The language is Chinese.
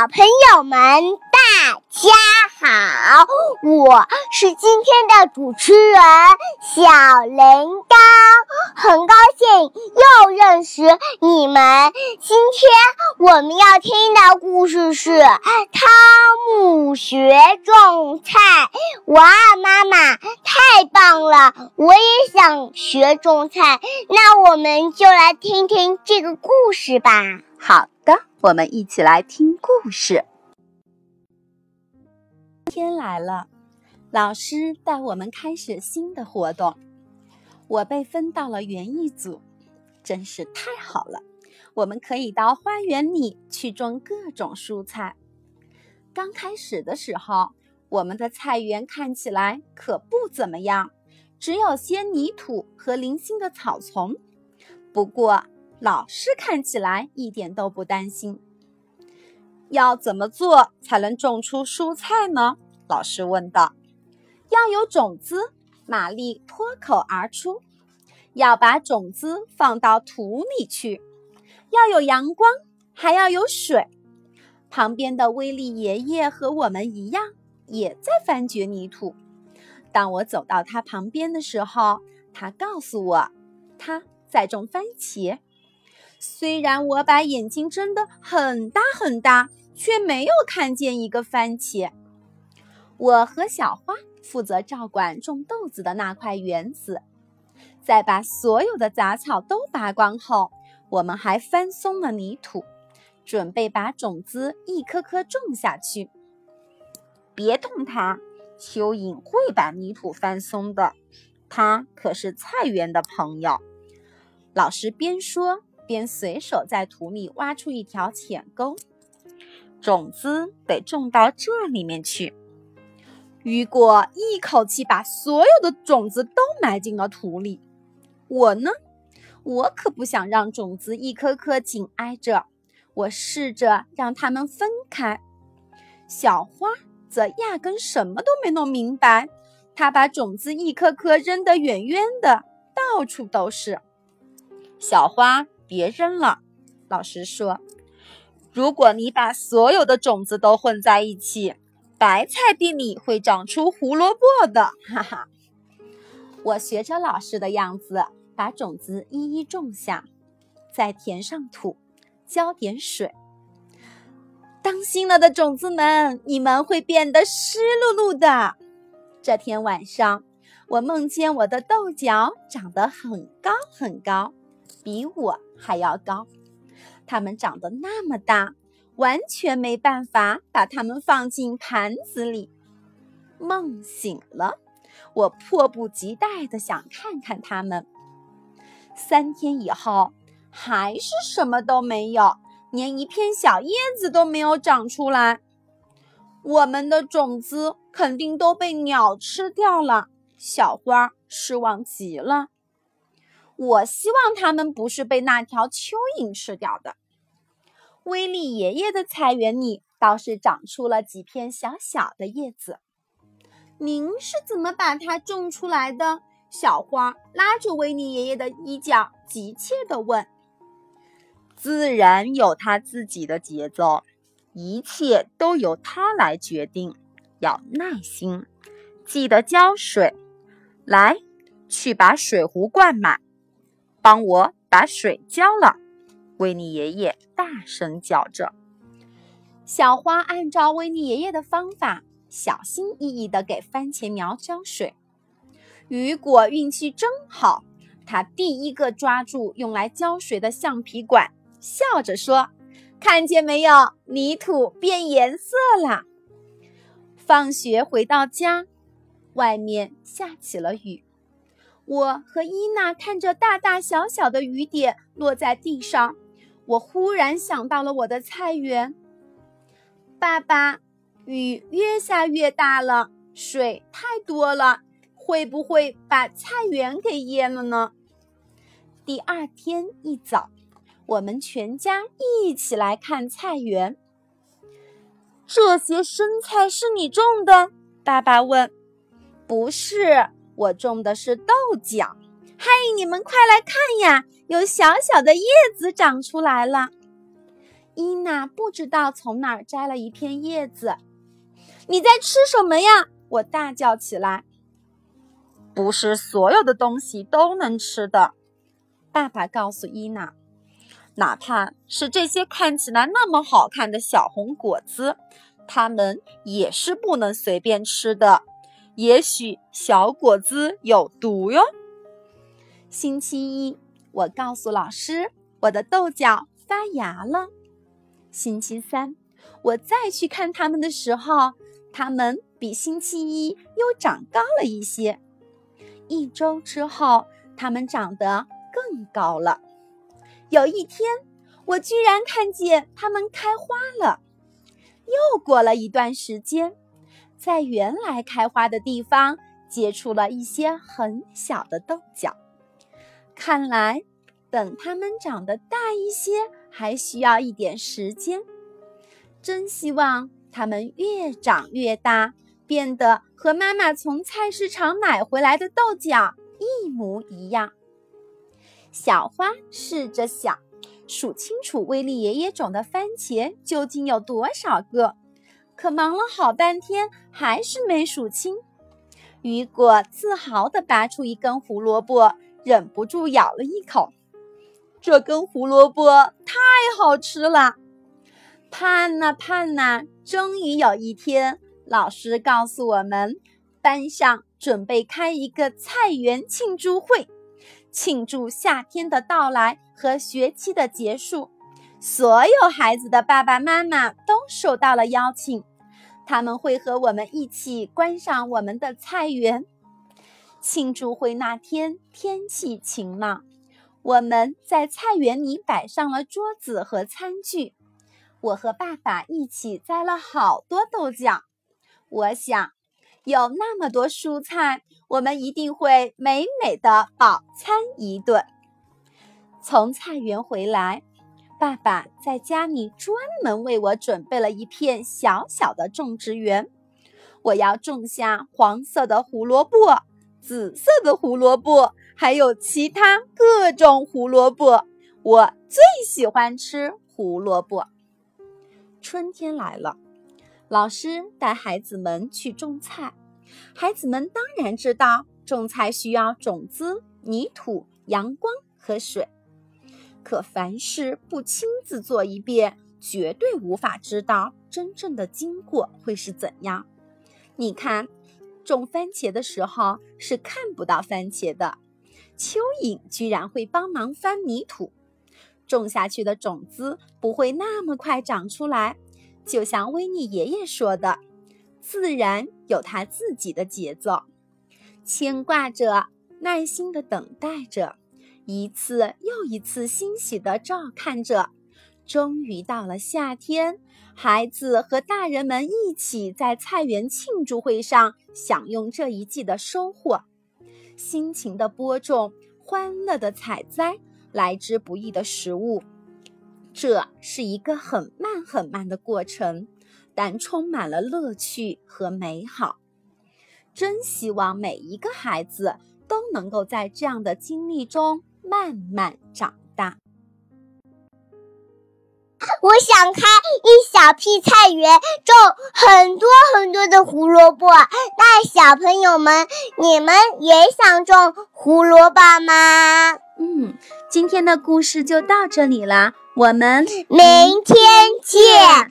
小朋友们，大家好！我是今天的主持人小铃铛，很高兴又认识你们。今天我们要听的故事是《汤姆学种菜》。哇，妈妈太棒了！我也想学种菜。那我们就来听听这个故事吧。好的，我们一起来听故事。天来了，老师带我们开始新的活动。我被分到了园艺组，真是太好了！我们可以到花园里去种各种蔬菜。刚开始的时候，我们的菜园看起来可不怎么样，只有些泥土和零星的草丛。不过，老师看起来一点都不担心。要怎么做才能种出蔬菜呢？老师问道。要有种子，玛丽脱口而出。要把种子放到土里去。要有阳光，还要有水。旁边的威利爷爷和我们一样，也在翻掘泥土。当我走到他旁边的时候，他告诉我，他在种番茄。虽然我把眼睛睁得很大很大，却没有看见一个番茄。我和小花负责照管种豆子的那块园子，在把所有的杂草都拔光后，我们还翻松了泥土，准备把种子一颗颗种下去。别动它，蚯蚓会把泥土翻松的，它可是菜园的朋友。老师边说。边随手在土里挖出一条浅沟，种子得种到这里面去。雨果一口气把所有的种子都埋进了土里。我呢，我可不想让种子一颗颗紧挨着。我试着让它们分开。小花则压根什么都没弄明白，它把种子一颗颗扔得远远的，到处都是。小花。别扔了，老师说：“如果你把所有的种子都混在一起，白菜地里会长出胡萝卜的。”哈哈，我学着老师的样子，把种子一一种下，再填上土，浇点水。当心了的种子们，你们会变得湿漉漉的。这天晚上，我梦见我的豆角长得很高很高。比我还要高，它们长得那么大，完全没办法把它们放进盘子里。梦醒了，我迫不及待地想看看它们。三天以后，还是什么都没有，连一片小叶子都没有长出来。我们的种子肯定都被鸟吃掉了。小花失望极了。我希望它们不是被那条蚯蚓吃掉的。威利爷爷的菜园里倒是长出了几片小小的叶子。您是怎么把它种出来的？小花拉着威利爷爷的衣角，急切地问。自然有它自己的节奏，一切都由它来决定。要耐心，记得浇水。来，去把水壶灌满。帮我把水浇了，维尼爷爷大声叫着。小花按照维尼爷爷的方法，小心翼翼地给番茄苗浇水。雨果运气真好，他第一个抓住用来浇水的橡皮管，笑着说：“看见没有，泥土变颜色了。”放学回到家，外面下起了雨。我和伊娜看着大大小小的雨点落在地上，我忽然想到了我的菜园。爸爸，雨越下越大了，水太多了，会不会把菜园给淹了呢？第二天一早，我们全家一起来看菜园。这些生菜是你种的？爸爸问。不是。我种的是豆角，嗨，你们快来看呀，有小小的叶子长出来了。伊娜不知道从哪儿摘了一片叶子。你在吃什么呀？我大叫起来。不是所有的东西都能吃的，爸爸告诉伊娜。哪怕是这些看起来那么好看的小红果子，它们也是不能随便吃的。也许小果子有毒哟。星期一，我告诉老师，我的豆角发芽了。星期三，我再去看它们的时候，它们比星期一又长高了一些。一周之后，它们长得更高了。有一天，我居然看见它们开花了。又过了一段时间，在原来开花的地方结出了一些很小的豆角。看来，等它们长得大一些，还需要一点时间。真希望它们越长越大，变得和妈妈从菜市场买回来的豆角一模一样。小花试着想，数清楚威利爷爷种的番茄究竟有多少个，可忙了好半天还是没数清。雨果自豪地拔出一根胡萝卜，忍不住咬了一口。这根胡萝卜太好吃了！盼呐盼呐，终于有一天，老师告诉我们，班上准备开一个菜园庆祝会。庆祝夏天的到来和学期的结束，所有孩子的爸爸妈妈都受到了邀请，他们会和我们一起观赏我们的菜园。庆祝会那天天气晴朗，我们在菜园里摆上了桌子和餐具。我和爸爸一起摘了好多豆角，我想。有那么多蔬菜，我们一定会美美的饱餐一顿。从菜园回来，爸爸在家里专门为我准备了一片小小的种植园。我要种下黄色的胡萝卜、紫色的胡萝卜，还有其他各种胡萝卜。我最喜欢吃胡萝卜。春天来了。老师带孩子们去种菜，孩子们当然知道种菜需要种子、泥土、阳光和水。可凡事不亲自做一遍，绝对无法知道真正的经过会是怎样。你看，种番茄的时候是看不到番茄的，蚯蚓居然会帮忙翻泥土，种下去的种子不会那么快长出来。就像威尼爷爷说的，自然有它自己的节奏，牵挂着，耐心的等待着，一次又一次欣喜的照看着。终于到了夏天，孩子和大人们一起在菜园庆祝会上享用这一季的收获，辛勤的播种，欢乐的采摘，来之不易的食物。这是一个很慢很慢的过程，但充满了乐趣和美好。真希望每一个孩子都能够在这样的经历中慢慢长大。我想开一小片菜园，种很多很多的胡萝卜。那小朋友们，你们也想种胡萝卜吗？嗯，今天的故事就到这里了。我们明天见。